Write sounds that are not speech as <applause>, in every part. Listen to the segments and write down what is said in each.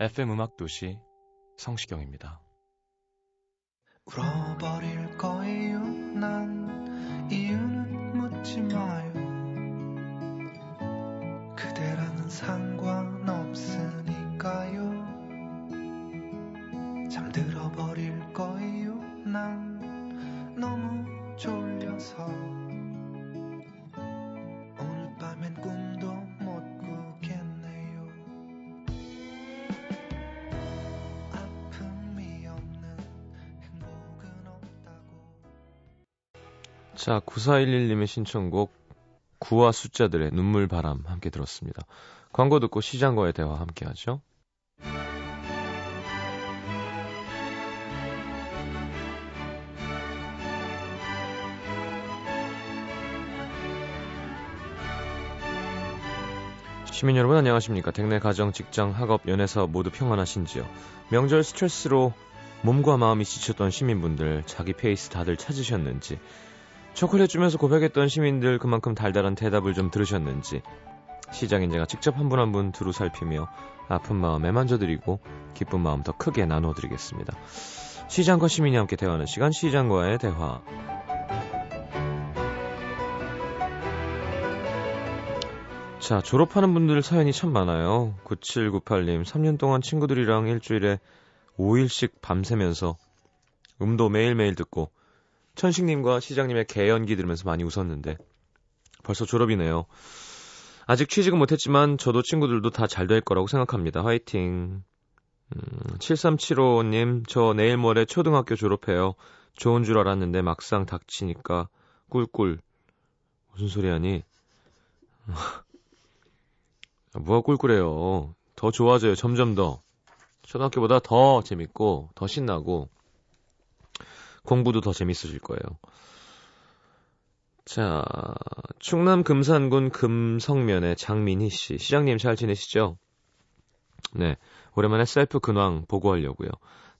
FM 음악 도시 성시경입니다. 울어버릴 거예요 난. 이유는 묻지 마요. 그대랑은 상관없으니까요. 잠들어 버릴 거예요 난. 너무 졸려서 자, 9411님의 신청곡 구와 숫자들의 눈물 바람 함께 들었습니다. 광고 듣고 시장과의 대화 함께 하죠. 시민 여러분 안녕하십니까? 댁내 가정, 직장, 학업, 연애사업 모두 평안하신지요? 명절 스트레스로 몸과 마음이 지쳤던 시민분들 자기 페이스 다들 찾으셨는지 초콜릿 주면서 고백했던 시민들 그만큼 달달한 대답을 좀 들으셨는지 시장인 제가 직접 한분 한 분 두루 살피며 아픈 마음 매만져드리고 기쁜 마음 더 크게 나눠드리겠습니다. 시장과 시민이 함께 대화하는 시간 시장과의 대화 자 졸업하는 분들 사연이 참 많아요. 9798님 3년 동안 친구들이랑 일주일에 5일씩 밤새면서 음도 매일매일 듣고 천식님과 시장님의 개연기 들으면서 많이 웃었는데 벌써 졸업이네요. 아직 취직은 못했지만 저도 친구들도 다 잘 될 거라고 생각합니다. 화이팅. 음, 7375님 저 내일 모레 초등학교 졸업해요. 좋은 줄 알았는데 막상 닥치니까 꿀꿀. 무슨 소리 하니? <laughs> 뭐가 꿀꿀해요. 더 좋아져요. 점점 더. 초등학교보다 더 재밌고 더 신나고 공부도 더 재밌어질 거예요. 자, 충남 금산군 금성면의 장민희 씨. 시장님 잘 지내시죠? 네. 오랜만에 셀프 근황 보고하려고요.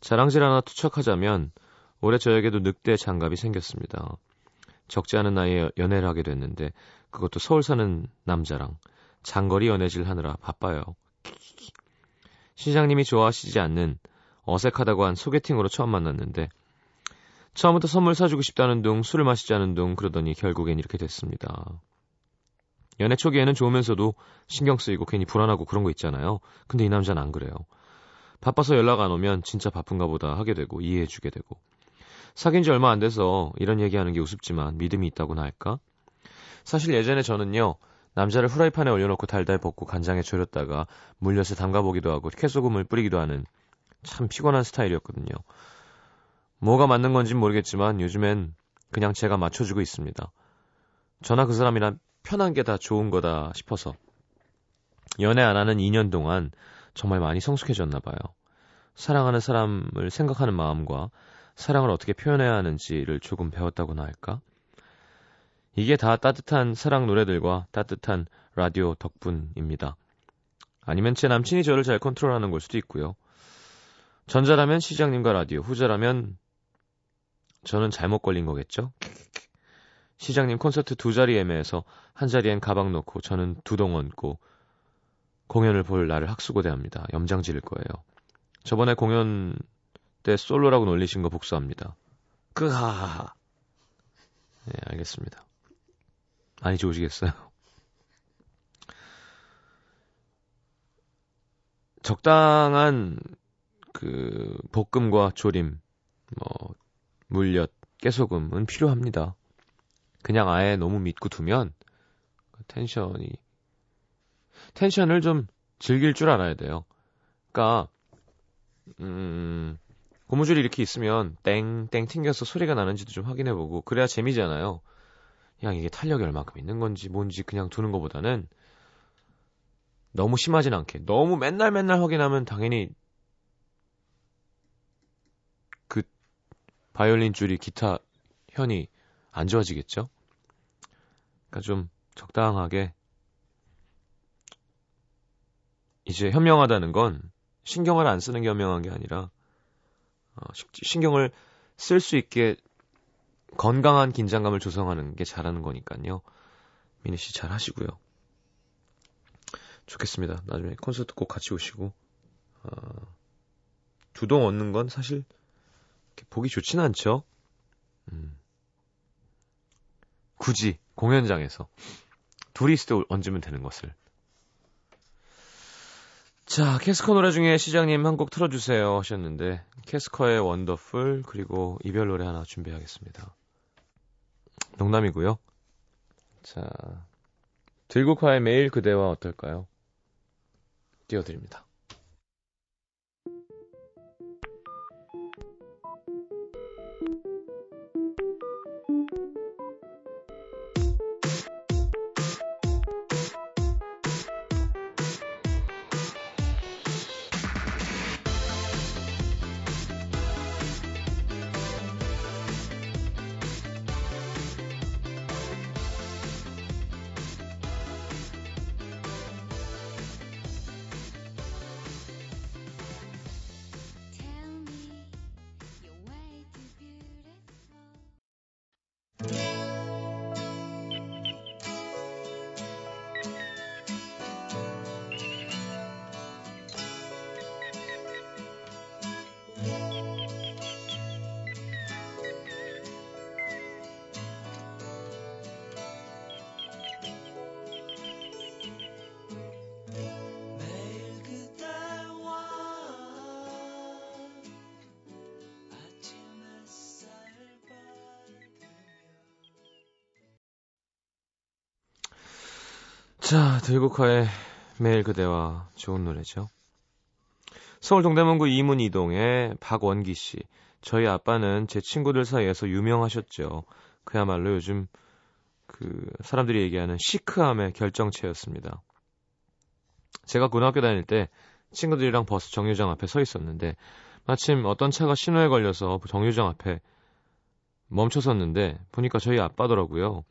자랑질 하나 투척하자면 올해 저에게도 늑대 장갑이 생겼습니다. 적지 않은 나이에 연애를 하게 됐는데 그것도 서울 사는 남자랑 장거리 연애질 하느라 바빠요. 시장님이 좋아하시지 않는 어색하다고 한 소개팅으로 처음 만났는데 처음부터 선물 사주고 싶다는 둥 술을 마시자는 둥 그러더니 결국엔 이렇게 됐습니다. 연애 초기에는 좋으면서도 신경 쓰이고 괜히 불안하고 그런 거 있잖아요. 근데 이 남자는 안 그래요. 바빠서 연락 안 오면 진짜 바쁜가 보다 하게 되고 이해해주게 되고 사귄 지 얼마 안 돼서 이런 얘기하는 게 우습지만 믿음이 있다고나 할까? 사실 예전에 저는요 남자를 후라이팬에 올려놓고 달달 볶고 간장에 졸였다가 물엿에 담가보기도 하고 캐소금을 뿌리기도 하는 참 피곤한 스타일이었거든요. 뭐가 맞는 건진 모르겠지만 요즘엔 그냥 제가 맞춰주고 있습니다. 저나 그 사람이랑 편한 게 다 좋은 거다 싶어서 연애 안 하는 2년 동안 정말 많이 성숙해졌나 봐요. 사랑하는 사람을 생각하는 마음과 사랑을 어떻게 표현해야 하는지를 조금 배웠다고나 할까? 이게 다 따뜻한 사랑 노래들과 따뜻한 라디오 덕분입니다. 아니면 제 남친이 저를 잘 컨트롤하는 걸 수도 있고요. 전자라면 시장님과 라디오, 후자라면 저는 잘못 걸린 거겠죠? 시장님 콘서트 두 자리 예매해서 한 자리엔 가방 놓고 저는 두동 얹고 공연을 볼 날을 학수고대합니다. 염장 지를 거예요. 저번에 공연 때 솔로라고 놀리신 거 복수합니다. 끄하하하. 네, 알겠습니다. 많이 좋으시겠어요? 적당한 그 볶음과 조림, 뭐 물엿, 깨소금은 필요합니다. 그냥 아예 너무 믿고 두면 텐션이 텐션을 좀 즐길 줄 알아야 돼요. 그러니까 음, 고무줄이 이렇게 있으면 땡땡 튕겨서 소리가 나는지도 좀 확인해 보고 그래야 재미잖아요. 그냥 이게 탄력이 얼마큼 있는 건지 뭔지 그냥 두는 것보다는 너무 심하진 않게 너무 맨날 맨날 확인하면 당연히 바이올린 줄이 기타 현이 안 좋아지겠죠. 그러니까 좀 적당하게 이제 현명하다는 건 신경을 안 쓰는 게 현명한 게 아니라 어, 신경을 쓸 수 있게 건강한 긴장감을 조성하는 게 잘하는 거니까요. 미니 씨 잘 하시고요. 좋겠습니다. 나중에 콘서트 꼭 같이 오시고 어, 두동 얻는 건 사실 보기 좋지는 않죠. 음. 굳이 공연장에서 둘이 있을 때 얹으면 되는 것을. 자, 캐스커 노래 중에 시장님 한 곡 틀어주세요 하셨는데 캐스커의 원더풀 그리고 이별 노래 하나 준비하겠습니다. 농담이고요. 자, 들국화의 매일 그대와 어떨까요? 띄워드립니다. 자, 들국화의 매일 그대와 좋은 노래죠. 서울 동대문구 이문 이동의 박원기 씨. 저희 아빠는 제 친구들 사이에서 유명하셨죠. 그야말로 요즘 그 사람들이 얘기하는 시크함의 결정체였습니다. 제가 고등학교 다닐 때 친구들이랑 버스 정류장 앞에 서 있었는데 마침 어떤 차가 신호에 걸려서 정류장 앞에 멈춰섰는데 보니까 저희 아빠더라고요.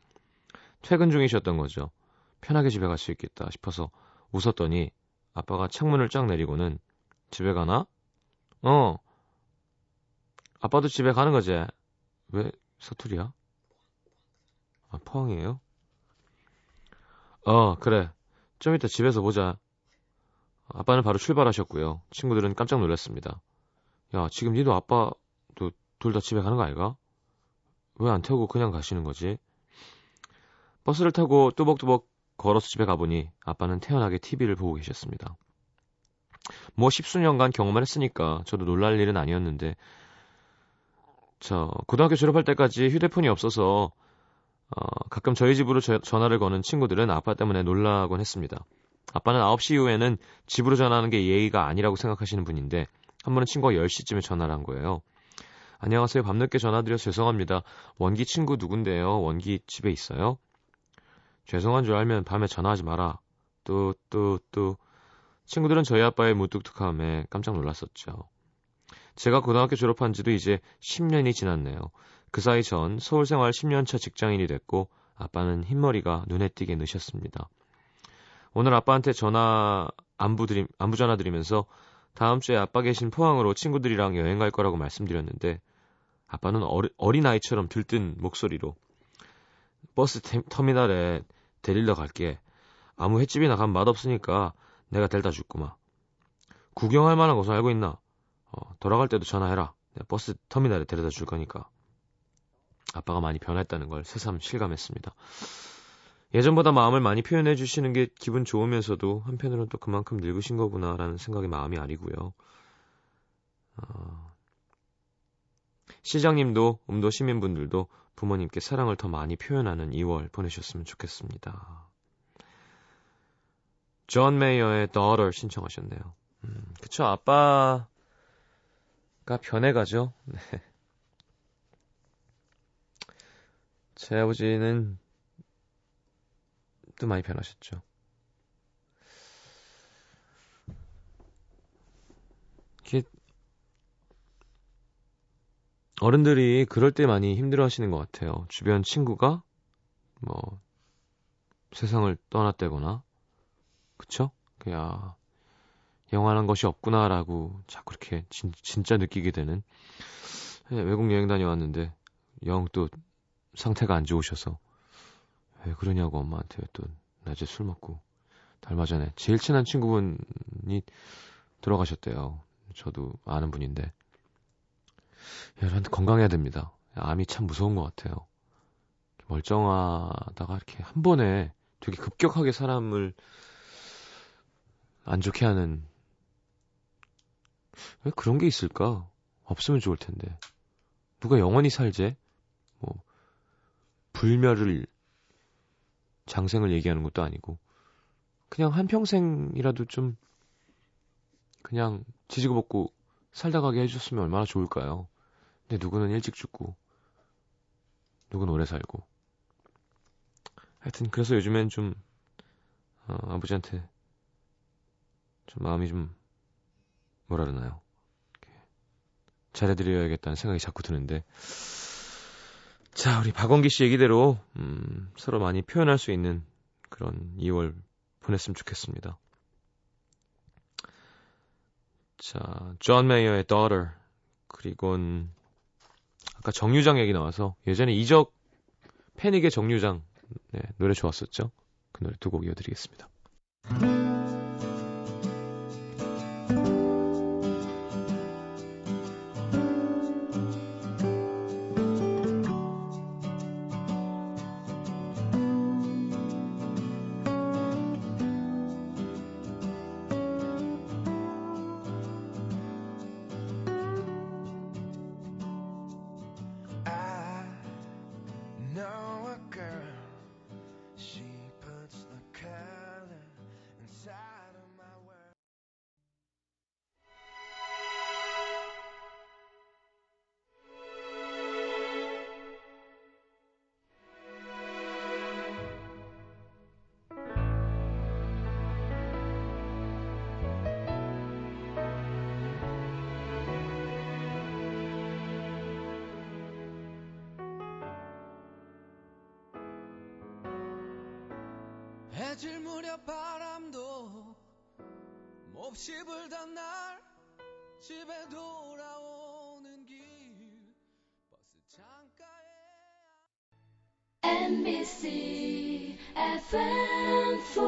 퇴근 중이셨던 거죠. 편하게 집에 갈 수 있겠다 싶어서 웃었더니 아빠가 창문을 쫙 내리고는 집에 가나? 어. 아빠도 집에 가는 거지. 왜 사투리야? 아, 포항이에요? 어, 그래. 좀 이따 집에서 보자. 아빠는 바로 출발하셨고요. 친구들은 깜짝 놀랐습니다. 야, 지금 니도 아빠도 둘 다 집에 가는 거 아이가? 왜 안 태우고 그냥 가시는 거지? 버스를 타고 뚜벅뚜벅 걸어서 집에 가보니 아빠는 태연하게 TV를 보고 계셨습니다. 뭐 십수년간 경험을 했으니까 저도 놀랄 일은 아니었는데 저 고등학교 졸업할 때까지 휴대폰이 없어서 어, 가끔 저희 집으로 저, 전화를 거는 친구들은 아빠 때문에 놀라곤 했습니다. 아빠는 9시 이후에는 집으로 전화하는 게 예의가 아니라고 생각하시는 분인데 한 번은 친구가 10시쯤에 전화를 한 거예요. 안녕하세요. 밤늦게 전화드려서 죄송합니다. 원기 친구 누군데요? 원기 집에 있어요? 죄송한 줄 알면 밤에 전화하지 마라. 또. 친구들은 저희 아빠의 무뚝뚝함에 깜짝 놀랐었죠. 제가 고등학교 졸업한 지도 이제 10년이 지났네요. 그 사이 전 서울 생활 10년차 직장인이 됐고 아빠는 흰머리가 눈에 띄게 느셨습니다. 오늘 아빠한테 전화 안부 드림 안부 전화 드리면서 다음 주에 아빠 계신 포항으로 친구들이랑 여행 갈 거라고 말씀드렸는데 아빠는 어리, 어린아이처럼 들뜬 목소리로 버스 터미널에 데리러 갈게. 아무 횟집이나 가면 맛없으니까 내가 데려다 줄구만. 구경할 만한 곳을 알고 있나? 어, 돌아갈 때도 전화해라. 내가 버스 터미널에 데려다 줄 거니까. 아빠가 많이 변했다는 걸 새삼 실감했습니다. 예전보다 마음을 많이 표현해 주시는 게 기분 좋으면서도 한편으로는 또 그만큼 늙으신 거구나라는 생각이 마음이 아리고요. 어... 시장님도 음도 시민분들도 부모님께 사랑을 더 많이 표현하는 2월 보내셨으면 좋겠습니다. 존 메이어의 Daughter 신청하셨네요. 음, 그쵸, 아빠가 변해가죠. 네. 제 아버지는 또 많이 변하셨죠. 이게 어른들이 그럴 때 많이 힘들어 하시는 것 같아요. 주변 친구가 뭐 세상을 떠났다거나 그쵸? 야 영원한 것이 없구나라고 자꾸 이렇게 진, 진짜 느끼게 되는 네, 외국 여행 다녀왔는데 영 또 상태가 안 좋으셔서 왜 그러냐고 엄마한테 또 낮에 술 먹고 달마 전에 제일 친한 친구분이 돌아가셨대요. 저도 아는 분인데 여러분 건강해야 됩니다. 암이 참 무서운 것 같아요. 멀쩡하다가 이렇게 한 번에 되게 급격하게 사람을 안 좋게 하는 왜 그런 게 있을까? 없으면 좋을 텐데. 누가 영원히 살제? 뭐 불멸을 장생을 얘기하는 것도 아니고 그냥 한 평생이라도 좀 그냥 지지고 볶고 살다 가게 해줬으면 얼마나 좋을까요? 근데 누구는 일찍 죽고 누구는 오래 살고 하여튼 그래서 요즘엔 좀 어, 아버지한테 좀 마음이 좀 뭐라 그러나요? 잘해드려야겠다는 생각이 자꾸 드는데 자 우리 박원기 씨 얘기대로 음, 서로 많이 표현할 수 있는 그런 2월 보냈으면 좋겠습니다. 자, 존 메이어의 Daughter 그리고는 아까 정류장 얘기 나와서 예전에 이적 패닉의 정류장 네, 노래 좋았었죠. 그 노래 두 곡 이어드리겠습니다. 해질 무렵 바람도 몹시 불던 날 집에 돌아오는 길. 버스 창가에 아- MBC FM 4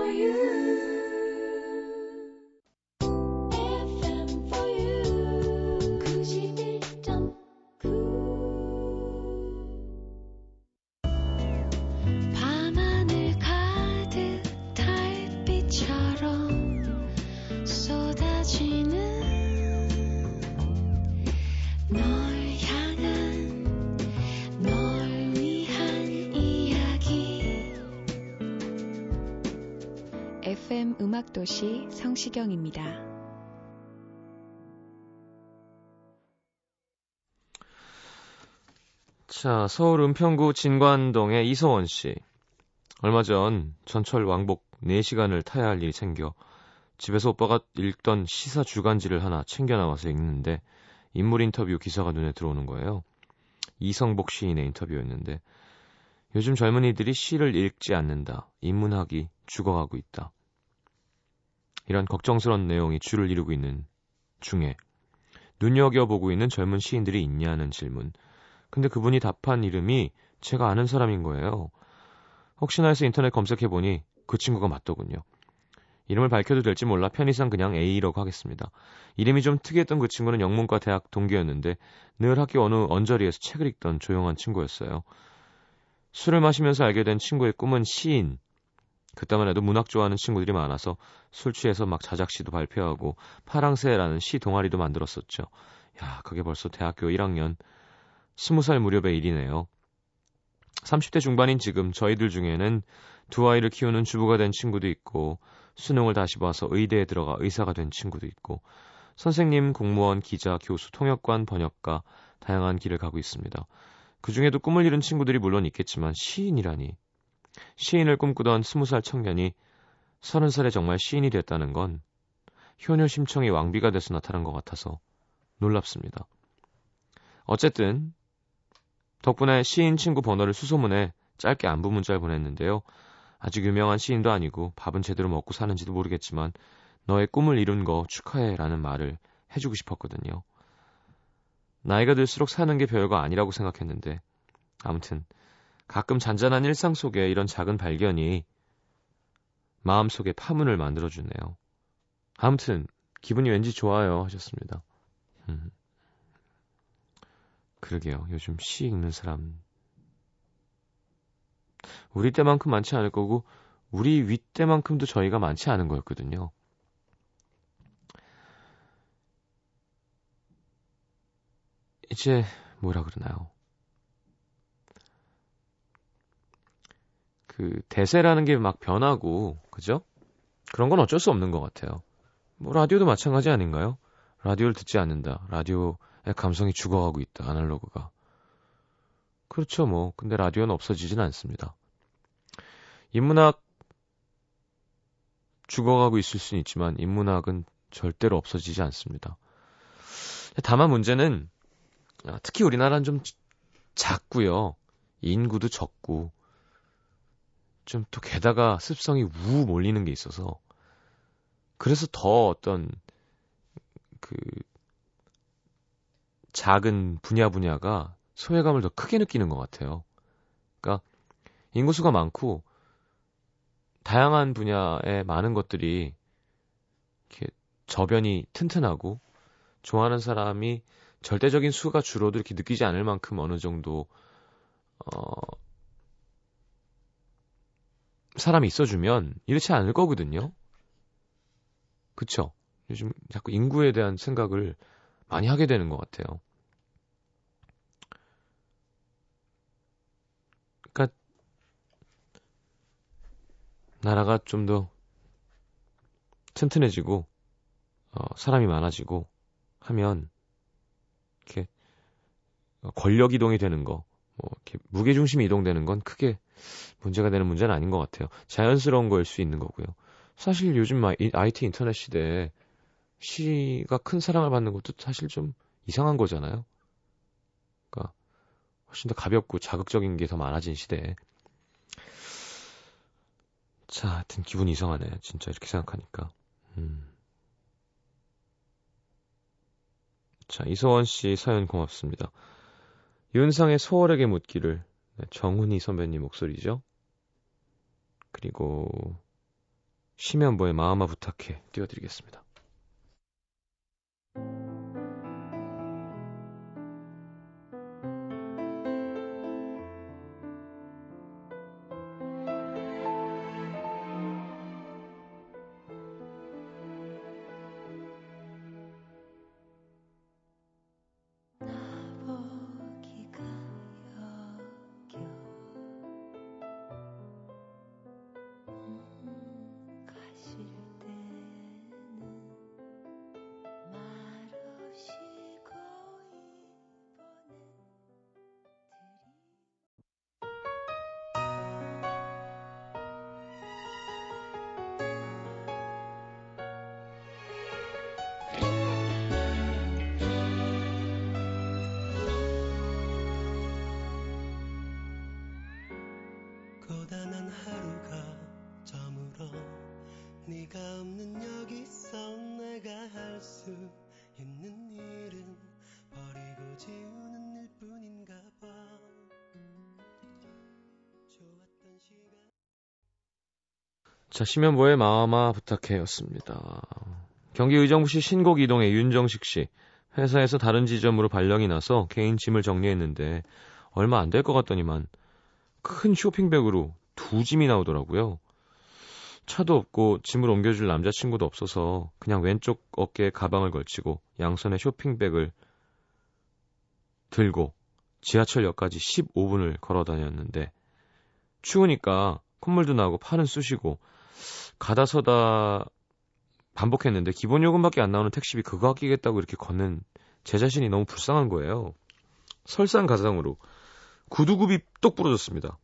음악도시 성시경입니다. 자, 서울 은평구 진관동의 이서원 씨. 얼마 전 전철 왕복 4시간을 타야 할 일이 생겨 집에서 오빠가 읽던 시사 주간지를 하나 챙겨 나와서 읽는데 인물 인터뷰 기사가 눈에 들어오는 거예요. 이성복 시인의 인터뷰였는데 요즘 젊은이들이 시를 읽지 않는다. 인문학이 죽어가고 있다. 이런 걱정스러운 내용이 줄을 이루고 있는 중에 눈여겨보고 있는 젊은 시인들이 있냐는 질문. 근데 그분이 답한 이름이 제가 아는 사람인 거예요. 혹시나 해서 인터넷 검색해보니 그 친구가 맞더군요. 이름을 밝혀도 될지 몰라 편의상 그냥 A라고 하겠습니다. 이름이 좀 특이했던 그 친구는 영문과 대학 동기였는데 늘 학교 어느 언저리에서 책을 읽던 조용한 친구였어요. 술을 마시면서 알게 된 친구의 꿈은 시인. 그때만 해도 문학 좋아하는 친구들이 많아서 술 취해서 막 자작시도 발표하고 파랑새라는 시 동아리도 만들었었죠. 야, 그게 벌써 대학교 1학년 20살 무렵의 일이네요. 30대 중반인 지금 저희들 중에는 두 아이를 키우는 주부가 된 친구도 있고 수능을 다시 봐서 의대에 들어가 의사가 된 친구도 있고 선생님, 공무원, 기자, 교수, 통역관, 번역가 다양한 길을 가고 있습니다. 그 중에도 꿈을 이룬 친구들이 물론 있겠지만 시인이라니 시인을 꿈꾸던 스무 살 청년이 서른 살에 정말 시인이 됐다는 건 효녀 심청이 왕비가 돼서 나타난 것 같아서 놀랍습니다. 어쨌든 덕분에 시인 친구 번호를 수소문에 짧게 안부 문자를 보냈는데요. 아직 유명한 시인도 아니고 밥은 제대로 먹고 사는지도 모르겠지만 너의 꿈을 이룬 거 축하해 라는 말을 해주고 싶었거든요. 나이가 들수록 사는 게 별거 아니라고 생각했는데 아무튼 가끔 잔잔한 일상 속에 이런 작은 발견이 마음속에 파문을 만들어주네요. 아무튼 기분이 왠지 좋아요 하셨습니다. 음. 그러게요. 요즘 시 읽는 사람 우리 때만큼 많지 않을 거고 우리 윗 때만큼도 저희가 많지 않은 거였거든요. 이제 뭐라 그러나요? 그 대세라는 게 막 변하고 그죠? 그런 건 어쩔 수 없는 것 같아요. 뭐 라디오도 마찬가지 아닌가요? 라디오를 듣지 않는다. 라디오의 감성이 죽어가고 있다. 아날로그가. 그렇죠, 뭐. 근데 라디오는 없어지진 않습니다. 인문학 죽어가고 있을 수는 있지만 인문학은 절대로 없어지지 않습니다. 다만 문제는 아, 특히 우리나라는 좀 작고요. 인구도 적고 좀 또 게다가 습성이 우 몰리는 게 있어서 그래서 더 어떤 그 작은 분야 분야가 소외감을 더 크게 느끼는 것 같아요. 그러니까 인구수가 많고 다양한 분야의 많은 것들이 이렇게 저변이 튼튼하고 좋아하는 사람이 절대적인 수가 줄어도 이렇게 느끼지 않을 만큼 어느 정도 어 사람이 있어주면 이렇지 않을 거거든요. 그쵸? 요즘 자꾸 인구에 대한 생각을 많이 하게 되는 것 같아요. 그러니까 나라가 좀 더 튼튼해지고 어, 사람이 많아지고 하면 이렇게 권력 이동이 되는 거, 뭐 이렇게 무게 중심이 이동되는 건 크게 문제가 되는 문제는 아닌 것 같아요. 자연스러운 거일 수 있는 거고요. 사실 요즘 IT 인터넷 시대에 시가 큰 사랑을 받는 것도 사실 좀 이상한 거잖아요. 그러니까 훨씬 더 가볍고 자극적인 게 더 많아진 시대에. 자, 하여튼 기분이 이상하네. 진짜 이렇게 생각하니까. 음. 자, 이서원 씨 사연 고맙습니다. 윤상의 소월에게 묻기를 네, 정훈이 선배님 목소리죠. 그리고 심연보의 마음아 부탁해 띄워드리겠습니다. 네가 없는 여기서 내가 할 수 있는 일은 버리고 지우는 일뿐인가 봐 좋았던 시간 자, 심연보의 마음아 부탁해였습니다. 경기 의정부시 신곡 이동의 윤정식 씨. 회사에서 다른 지점으로 발령이 나서 개인 짐을 정리했는데 얼마 안 될 것 같더니만 큰 쇼핑백으로 두 짐이 나오더라고요. 차도 없고 짐을 옮겨줄 남자친구도 없어서 그냥 왼쪽 어깨에 가방을 걸치고 양손에 쇼핑백을 들고 지하철역까지 15분을 걸어 다녔는데 추우니까 콧물도 나고 팔은 쑤시고 가다 서다 반복했는데 기본 요금밖에 안 나오는 택시비 그거 아끼겠다고 이렇게 걷는 제 자신이 너무 불쌍한 거예요. 설상가상으로 구두굽이 똑 부러졌습니다.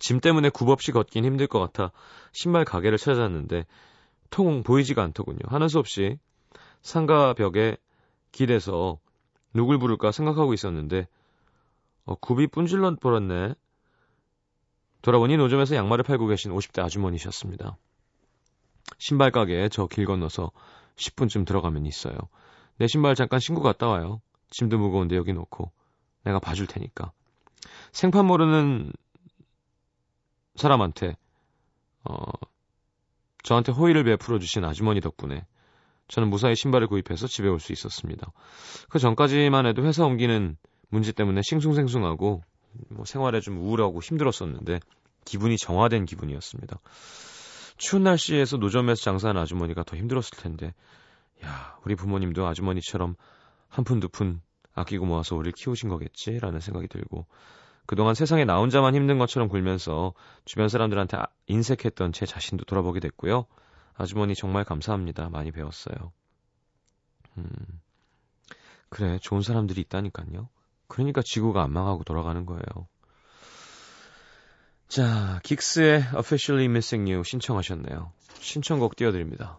짐 때문에 굽 없이 걷긴 힘들 것 같아 신발 가게를 찾았는데 통 보이지가 않더군요. 하는 수 없이 상가 벽에 길에서 누굴 부를까 생각하고 있었는데 어, 굽이 뿜질러 버렸네. 돌아보니 노점에서 양말을 팔고 계신 50대 아주머니셨습니다. 신발 가게에 저 길 건너서 10분쯤 들어가면 있어요. 내 신발 잠깐 신고 갔다 와요. 짐도 무거운데 여기 놓고 내가 봐줄 테니까. 생판 모르는 사람한테 어 저한테 호의를 베풀어 주신 아주머니 덕분에 저는 무사히 신발을 구입해서 집에 올 수 있었습니다. 그 전까지만 해도 회사 옮기는 문제 때문에 싱숭생숭하고 뭐 생활에 좀 우울하고 힘들었었는데 기분이 정화된 기분이었습니다. 추운 날씨에서 노점에서 장사하는 아주머니가 더 힘들었을 텐데 야 우리 부모님도 아주머니처럼 한 푼 두 푼 아끼고 모아서 우리를 키우신 거겠지라는 생각이 들고 그동안 세상에 나 혼자만 힘든 것처럼 굴면서 주변 사람들한테 아, 인색했던 제 자신도 돌아보게 됐고요. 아주머니 정말 감사합니다. 많이 배웠어요. 음, 그래, 좋은 사람들이 있다니까요. 그러니까 지구가 안 망하고 돌아가는 거예요. 자, 긱스의 Officially Missing You 신청하셨네요. 신청곡 띄워드립니다.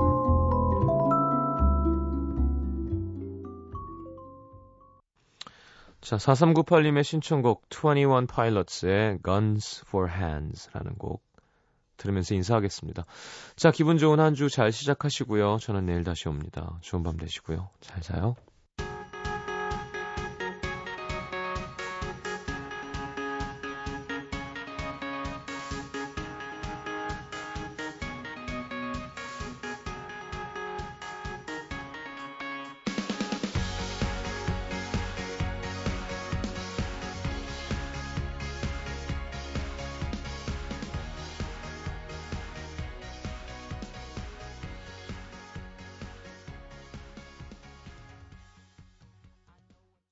자, 4398님의 신청곡 21 Pilots의 Guns for Hands라는 곡 들으면서 인사하겠습니다. 자, 기분 좋은 한 주 잘 시작하시고요. 저는 내일 다시 옵니다. 좋은 밤 되시고요. 잘 자요.